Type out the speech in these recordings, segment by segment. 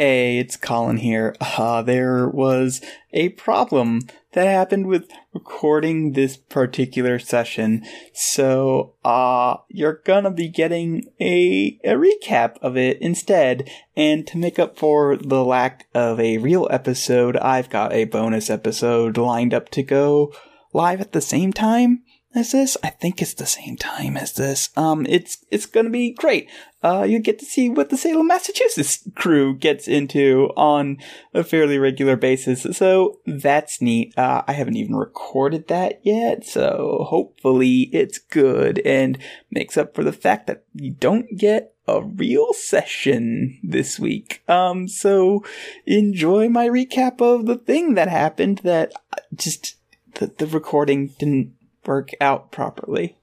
Hey, it's Colin here. Uh, there was a problem that happened with recording this particular session. So, uh, you're gonna be getting a, a recap of it instead. And to make up for the lack of a real episode, I've got a bonus episode lined up to go live at the same time as this. I think it's the same time as this. Um, it's it's gonna be great. Uh, you get to see what the Salem, Massachusetts crew gets into on a fairly regular basis. So that's neat. Uh, I haven't even recorded that yet, so hopefully it's good and makes up for the fact that you don't get a real session this week. Um, so enjoy my recap of the thing that happened that just the, the recording didn't work out properly.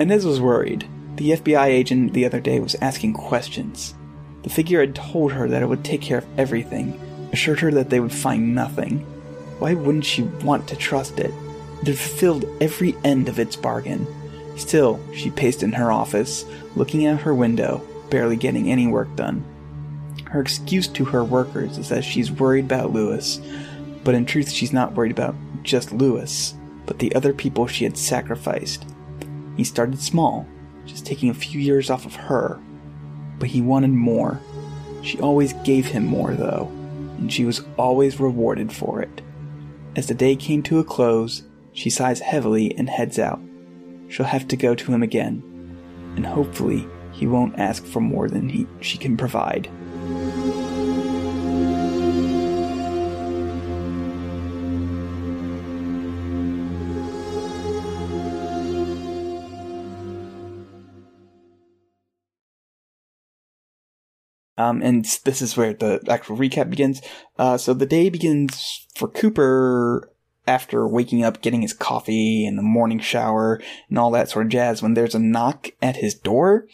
Inez was worried. The FBI agent the other day was asking questions. The figure had told her that it would take care of everything, assured her that they would find nothing. Why wouldn't she want to trust it? It had fulfilled every end of its bargain. Still, she paced in her office, looking out her window, barely getting any work done. Her excuse to her workers is that she's worried about Lewis, but in truth, she's not worried about just Lewis, but the other people she had sacrificed. He started small, just taking a few years off of her, but he wanted more. She always gave him more, though, and she was always rewarded for it. As the day came to a close, she sighs heavily and heads out. She'll have to go to him again, and hopefully he won't ask for more than he, she can provide. Um, and this is where the actual recap begins. Uh, so the day begins for Cooper after waking up, getting his coffee and the morning shower and all that sort of jazz when there's a knock at his door.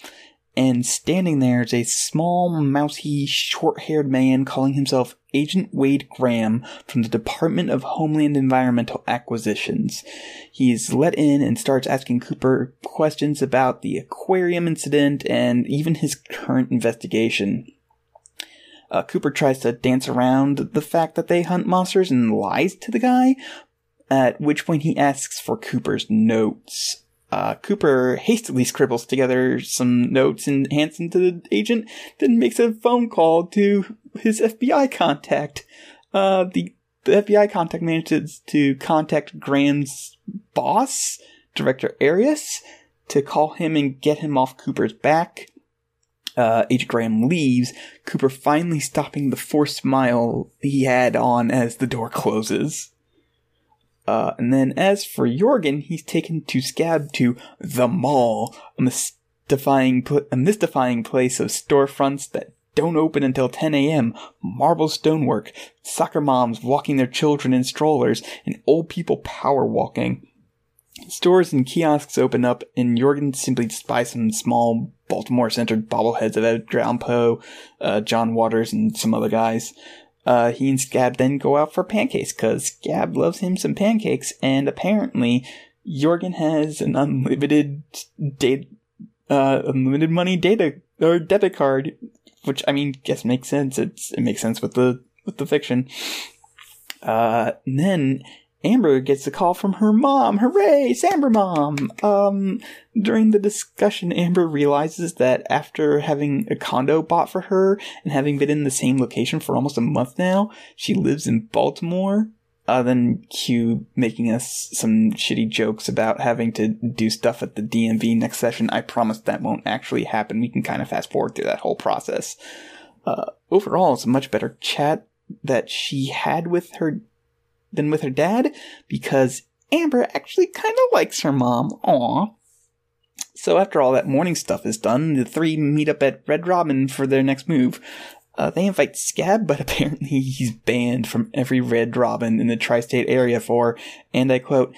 And standing there is a small, mousy, short haired man calling himself Agent Wade Graham from the Department of Homeland Environmental Acquisitions. He's let in and starts asking Cooper questions about the aquarium incident and even his current investigation. Uh, Cooper tries to dance around the fact that they hunt monsters and lies to the guy, at which point he asks for Cooper's notes. Uh, Cooper hastily scribbles together some notes and hands them to the agent, then makes a phone call to his FBI contact. Uh, the, the FBI contact manages to contact Graham's boss, Director Arias, to call him and get him off Cooper's back. Uh, Agent Graham leaves, Cooper finally stopping the forced smile he had on as the door closes. Uh, and then as for Jorgen, he's taken to Scab to the mall, a mystifying, pl- a mystifying place of storefronts that don't open until 10 a.m., marble stonework, soccer moms walking their children in strollers, and old people power walking. Stores and kiosks open up, and Jorgen simply buys some small Baltimore-centered bobbleheads of Edgar Allan Poe, uh, John Waters, and some other guys uh, he and Scab then go out for pancakes because Scab loves him some pancakes, and apparently Jorgen has an unlimited data, uh, unlimited money data or debit card, which I mean, guess makes sense. It's it makes sense with the with the fiction. Uh, then Amber gets a call from her mom. Hooray, it's Amber mom! Um, during the discussion, Amber realizes that after having a condo bought for her and having been in the same location for almost a month now, she lives in Baltimore. Uh, then Q making us some shitty jokes about having to do stuff at the DMV next session. I promise that won't actually happen. We can kind of fast forward through that whole process. Uh, overall, it's a much better chat that she had with her than with her dad because Amber actually kind of likes her mom. Aw. So after all that morning stuff is done, the three meet up at Red Robin for their next move. Uh, they invite Scab, but apparently he's banned from every Red Robin in the tri-state area for, and I quote,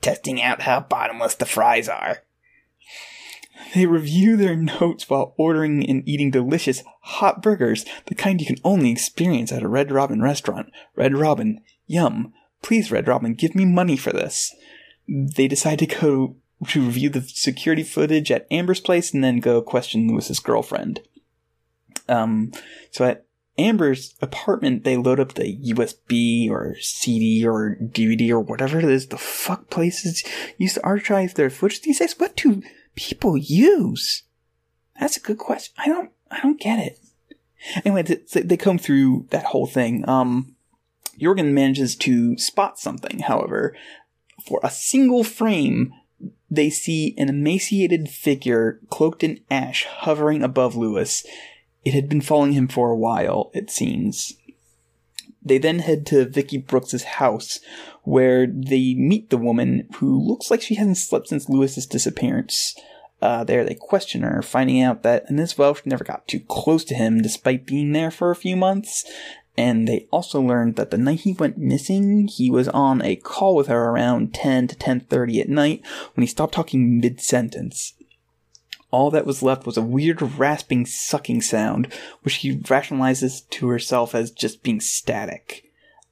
testing out how bottomless the fries are. They review their notes while ordering and eating delicious hot burgers, the kind you can only experience at a Red Robin restaurant. Red Robin, yum. Please, Red Robin, give me money for this. They decide to go to review the security footage at Amber's place and then go question Lewis's girlfriend. Um, so at Amber's apartment, they load up the USB or CD or DVD or whatever it is the fuck places used to archive their footage these days. What do people use? That's a good question. I don't, I don't get it. Anyway, they come through that whole thing. Um, Jorgen manages to spot something, however. For a single frame, they see an emaciated figure cloaked in ash hovering above Lewis. It had been following him for a while, it seems. They then head to Vicky Brooks's house, where they meet the woman who looks like she hasn't slept since Lewis's disappearance. Uh, there they question her, finding out that Inez Welsh never got too close to him despite being there for a few months, and they also learned that the night he went missing, he was on a call with her around 10 to 10:30 at night when he stopped talking mid-sentence. All that was left was a weird rasping sucking sound, which she rationalizes to herself as just being static.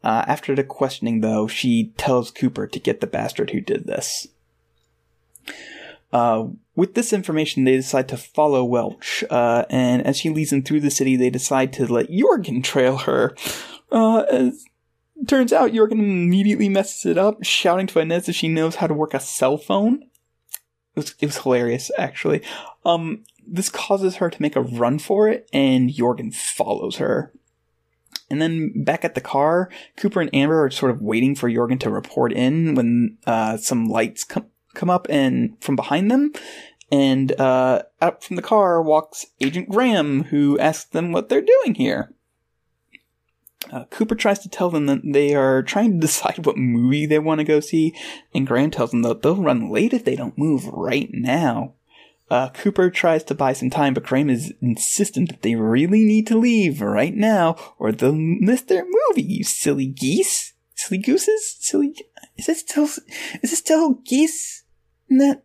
Uh, after the questioning, though, she tells Cooper to get the bastard who did this. Uh, with this information, they decide to follow Welch, uh, and as she leads them through the city, they decide to let Jorgen trail her. Uh, as turns out, Jorgen immediately messes it up, shouting to Inez if she knows how to work a cell phone. It was, it was hilarious, actually. Um, this causes her to make a run for it, and Jorgen follows her. And then back at the car, Cooper and Amber are sort of waiting for Jorgen to report in when uh, some lights come come up and from behind them, and uh, out from the car walks Agent Graham, who asks them what they're doing here. Uh, Cooper tries to tell them that they are trying to decide what movie they want to go see, and Graham tells them that they'll run late if they don't move right now. Uh, Cooper tries to buy some time, but Graham is insistent that they really need to leave right now, or they'll miss their movie. You silly geese, silly gooses, silly. Is it still? Is this still geese? in that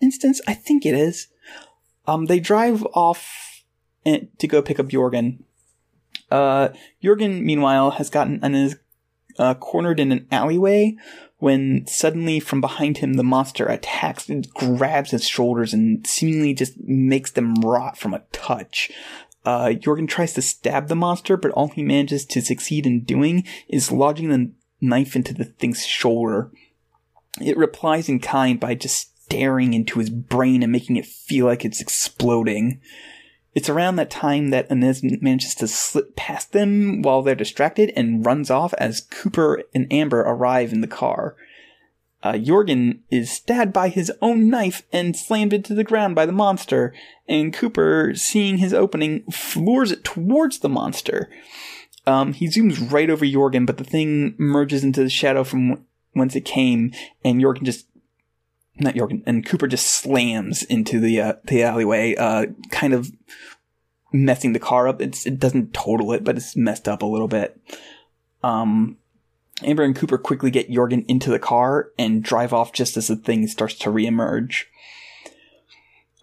instance? I think it is. Um, they drive off to go pick up Jorgen. Uh, Jorgen, meanwhile, has gotten and is uh, cornered in an alleyway when suddenly from behind him the monster attacks and grabs his shoulders and seemingly just makes them rot from a touch. Uh, Jorgen tries to stab the monster, but all he manages to succeed in doing is lodging the knife into the thing's shoulder. It replies in kind by just staring into his brain and making it feel like it's exploding. It's around that time that Inez manages to slip past them while they're distracted and runs off as Cooper and Amber arrive in the car. Uh, Jorgen is stabbed by his own knife and slammed into the ground by the monster, and Cooper, seeing his opening, floors it towards the monster. Um, he zooms right over Jorgen, but the thing merges into the shadow from whence it came, and Jorgen just not Jorgen, and Cooper just slams into the uh, the alleyway, uh, kind of messing the car up. It's, it doesn't total it, but it's messed up a little bit. Um, Amber and Cooper quickly get Jorgen into the car and drive off just as the thing starts to reemerge.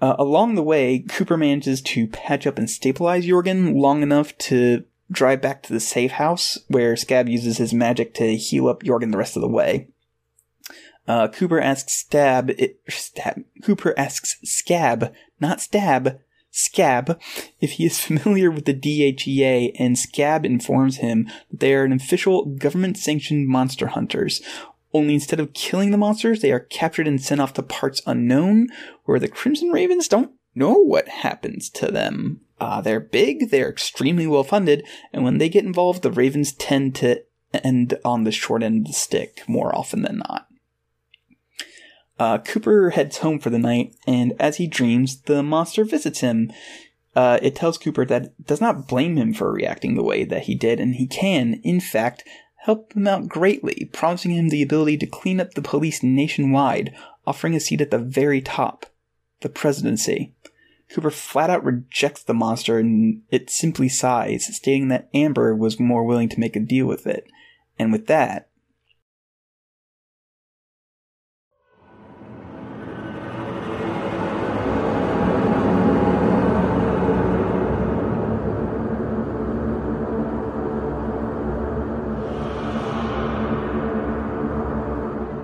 Uh, along the way, Cooper manages to patch up and stabilize Jorgen long enough to drive back to the safe house, where Scab uses his magic to heal up Jorgen the rest of the way. Uh, Cooper asks Stab, it, Stab, Cooper asks Scab, not Stab, Scab, if he is familiar with the DHEA, and Scab informs him that they are an official government-sanctioned monster hunters. Only instead of killing the monsters, they are captured and sent off to parts unknown, where the Crimson Ravens don't know what happens to them. Uh, they're big, they're extremely well funded, and when they get involved, the Ravens tend to end on the short end of the stick more often than not. Uh, Cooper heads home for the night, and as he dreams, the monster visits him. Uh, it tells Cooper that it does not blame him for reacting the way that he did, and he can, in fact, help him out greatly, promising him the ability to clean up the police nationwide, offering a seat at the very top the presidency. Cooper flat out rejects the monster and it simply sighs, stating that Amber was more willing to make a deal with it. And with that,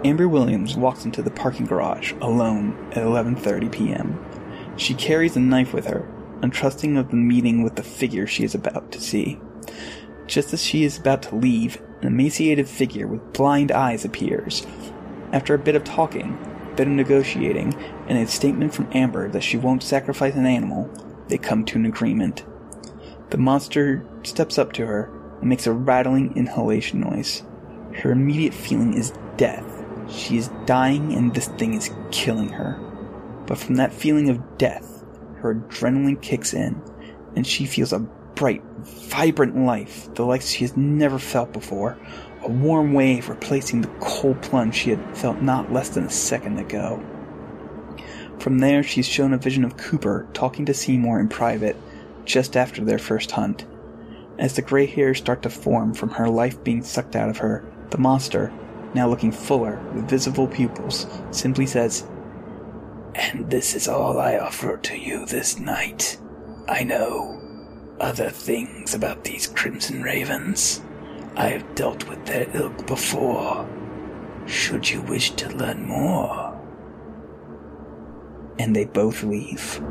Amber Williams walks into the parking garage alone at 11:30 p.m. She carries a knife with her, untrusting of the meeting with the figure she is about to see. Just as she is about to leave, an emaciated figure with blind eyes appears. After a bit of talking, a bit of negotiating, and a statement from Amber that she won't sacrifice an animal, they come to an agreement. The monster steps up to her and makes a rattling inhalation noise. Her immediate feeling is death. She is dying and this thing is killing her. But from that feeling of death, her adrenaline kicks in and she feels a bright, vibrant life, the like she has never felt before. A warm wave replacing the cold plunge she had felt not less than a second ago. From there, she's shown a vision of Cooper talking to Seymour in private just after their first hunt. As the gray hairs start to form from her life being sucked out of her, the monster, now looking fuller with visible pupils, simply says, And this is all I offer to you this night. I know other things about these Crimson Ravens. I have dealt with their ilk before. Should you wish to learn more? And they both leave.